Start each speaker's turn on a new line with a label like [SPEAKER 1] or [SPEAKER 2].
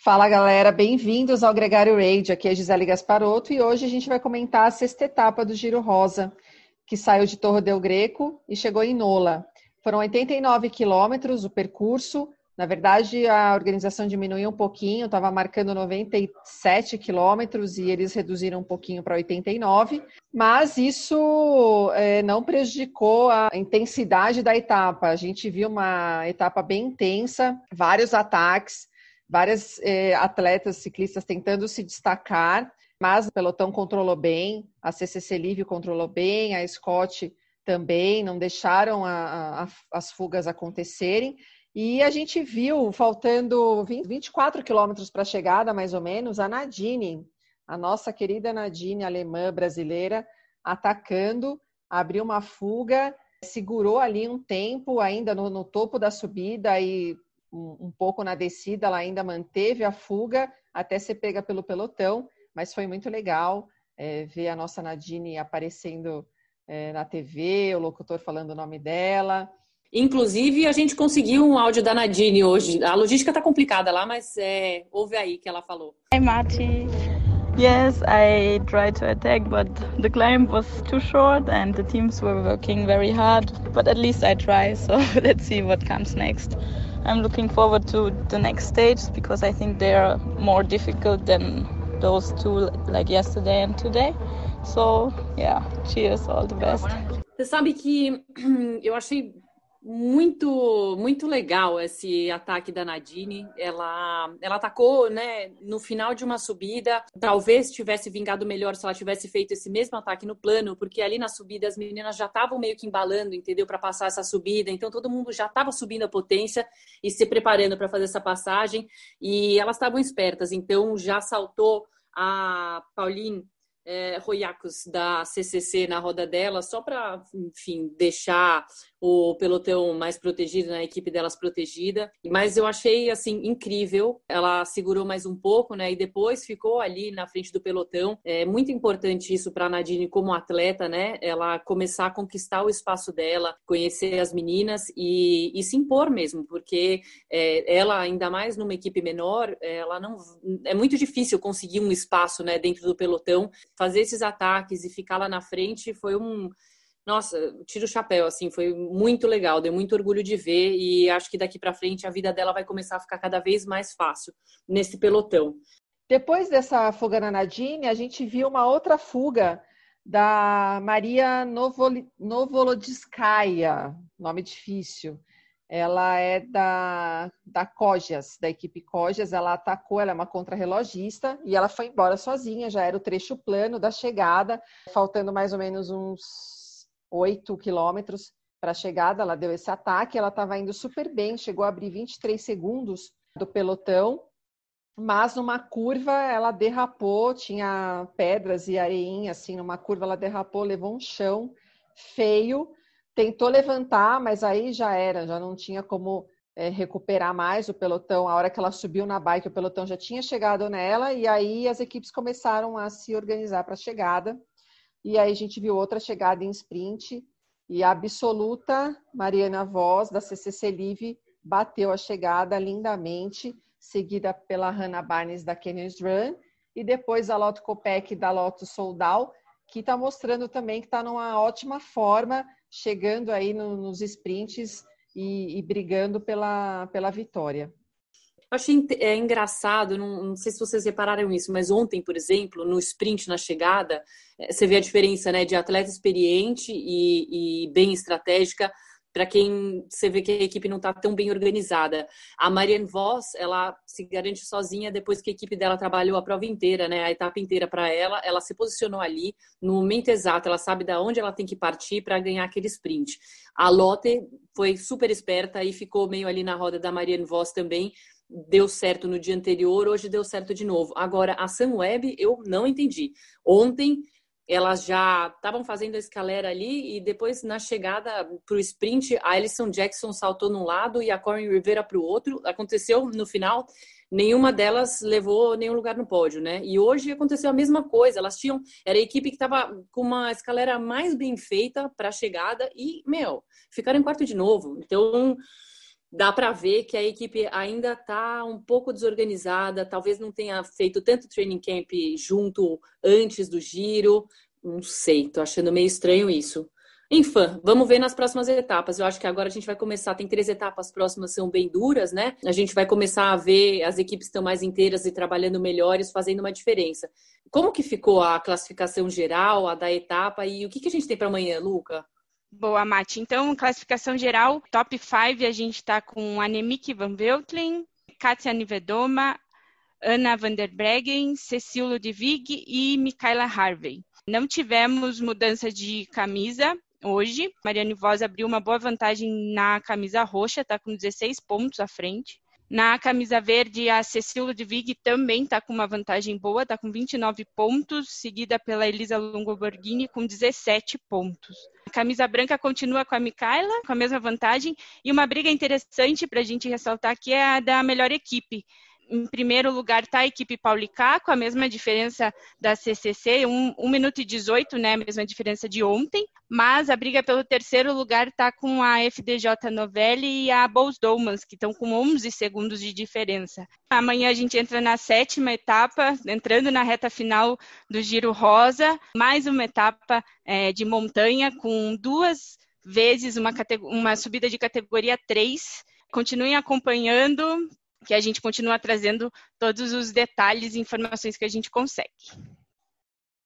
[SPEAKER 1] Fala galera, bem-vindos ao Gregário Rage. Aqui é Gisele Gasparotto e hoje a gente vai comentar a sexta etapa do Giro Rosa, que saiu de Torre del Greco e chegou em Nola. Foram 89 quilômetros o percurso. Na verdade, a organização diminuiu um pouquinho, estava marcando 97 quilômetros e eles reduziram um pouquinho para 89, mas isso é, não prejudicou a intensidade da etapa. A gente viu uma etapa bem intensa, vários ataques várias eh, atletas ciclistas tentando se destacar, mas o pelotão controlou bem, a CCC Livre controlou bem, a Scott também, não deixaram a, a, as fugas acontecerem. E a gente viu, faltando 20, 24 quilômetros para a chegada, mais ou menos, a Nadine, a nossa querida Nadine, alemã brasileira, atacando, abriu uma fuga, segurou ali um tempo ainda no, no topo da subida e um, um pouco na descida, ela ainda manteve a fuga até ser pega pelo pelotão, mas foi muito legal é, ver a nossa Nadine aparecendo é, na TV, o locutor falando o nome dela.
[SPEAKER 2] Inclusive, a gente conseguiu um áudio da Nadine hoje. A logística está complicada lá, mas é, ouve aí que ela falou.
[SPEAKER 3] Hi, Marty. Yes, I tried to attack, but the climb was too short and the teams were working very hard. But at least I try, so let's see what comes next. I'm looking forward to the next stage because I think they are more difficult than those two like yesterday and today. So, yeah, cheers, all the best.
[SPEAKER 2] Sabe que eu achei muito muito legal esse ataque da Nadine. Ela ela atacou, né, no final de uma subida. Talvez tivesse vingado melhor se ela tivesse feito esse mesmo ataque no plano, porque ali na subida as meninas já estavam meio que embalando, entendeu, para passar essa subida. Então todo mundo já estava subindo a potência e se preparando para fazer essa passagem. E elas estavam espertas, então já saltou a Pauline é, da CCC na roda dela, só para, enfim, deixar o pelotão mais protegido, né, equipe delas protegida. Mas eu achei assim incrível. Ela segurou mais um pouco, né, e depois ficou ali na frente do pelotão. É muito importante isso para a Nadine como atleta, né? Ela começar a conquistar o espaço dela, conhecer as meninas e, e se impor mesmo, porque é, ela ainda mais numa equipe menor, ela não é muito difícil conseguir um espaço, né, dentro do pelotão. Fazer esses ataques e ficar lá na frente foi um nossa, tiro o chapéu, assim, foi muito legal, deu muito orgulho de ver e acho que daqui para frente a vida dela vai começar a ficar cada vez mais fácil nesse pelotão.
[SPEAKER 1] Depois dessa fuga na Nadine, a gente viu uma outra fuga da Maria Novolodskaya, nome difícil. Ela é da, da Cojas, da equipe Cojas. Ela atacou, ela é uma contrarrelogista e ela foi embora sozinha. Já era o trecho plano da chegada, faltando mais ou menos uns 8 quilômetros para a chegada, ela deu esse ataque, ela estava indo super bem, chegou a abrir 23 segundos do pelotão, mas numa curva ela derrapou, tinha pedras e areinha, assim, numa curva ela derrapou, levou um chão feio, tentou levantar, mas aí já era, já não tinha como é, recuperar mais o pelotão. A hora que ela subiu na bike, o pelotão já tinha chegado nela, e aí as equipes começaram a se organizar para a chegada. E aí a gente viu outra chegada em sprint e a absoluta Mariana Voz, da CCC Live, bateu a chegada lindamente, seguida pela Hannah Barnes, da Canyons Run, e depois a Lotto Copec, da Lotto Soldal, que está mostrando também que está numa ótima forma, chegando aí no, nos sprints e, e brigando pela, pela vitória.
[SPEAKER 2] Eu achei é, engraçado, não, não, sei se vocês repararam isso, mas ontem, por exemplo, no sprint, na chegada, é, você vê a diferença né, de atleta experiente e, e bem estratégica para quem você vê que a equipe não está tão bem organizada. A Marianne Voss, ela se garante sozinha depois que a equipe dela trabalhou a prova inteira, né, a etapa inteira para ela, ela se posicionou ali no momento exato, ela sabe da onde ela tem que partir para ganhar aquele sprint. A Lotte foi super esperta e ficou meio ali na roda da Marianne Voss também, deu certo no dia anterior, hoje deu certo de novo. Agora, a Sunweb eu não entendi. Ontem elas já estavam fazendo a escalera ali e depois na chegada para o sprint, a Alison Jackson saltou num lado e a Corin Rivera para o outro. Aconteceu no final, nenhuma delas levou nenhum lugar no pódio, né? E hoje aconteceu a mesma coisa. Elas tinham, era a equipe que estava com uma escalera mais bem feita para a chegada e, meu, ficaram em quarto de novo. Então, dá para ver que a equipe ainda está um pouco desorganizada, talvez não tenha feito tanto training camp junto antes do giro. Não sei, tô achando meio estranho isso. Enfim, vamos ver nas próximas etapas. Eu acho que agora a gente vai começar, tem três etapas próximas, são bem duras, né? A gente vai começar a ver as equipes estão mais inteiras e trabalhando melhores, fazendo uma diferença. Como que ficou a classificação geral, a da etapa e o que, que a gente tem para amanhã, Luca?
[SPEAKER 4] Boa, Mati. Então, classificação geral, top 5, a gente está com Annemiek van Vleuten, Katia Nivedoma, Ana van der Breggen, Cecil Ludwig e Michaela Harvey. Não tivemos mudança de camisa hoje. Mariane Voz abriu uma boa vantagem na camisa roxa, está com 16 pontos à frente. Na camisa verde, a Cecil Ludwig também está com uma vantagem boa, está com 29 pontos, seguida pela Elisa Longoborghini com 17 pontos. A camisa branca continua com a Micaela, com a mesma vantagem, e uma briga interessante para a gente ressaltar aqui é a da melhor equipe. Em primeiro lugar está a equipe Paulicá, com a mesma diferença da CCC, 1, 1 minuto e 18, né, a mesma diferença de ontem. Mas a briga pelo terceiro lugar está com a FDJ Novelli e a Bowles Dolmans, que estão com 11 segundos de diferença. Amanhã a gente entra na sétima etapa, entrando na reta final do Giro Rosa, mais uma etapa é, de montanha com duas vezes uma, uma subida de categoria 3. Continuem acompanhando, que a gente continua trazendo todos os detalhes e informações que a gente consegue.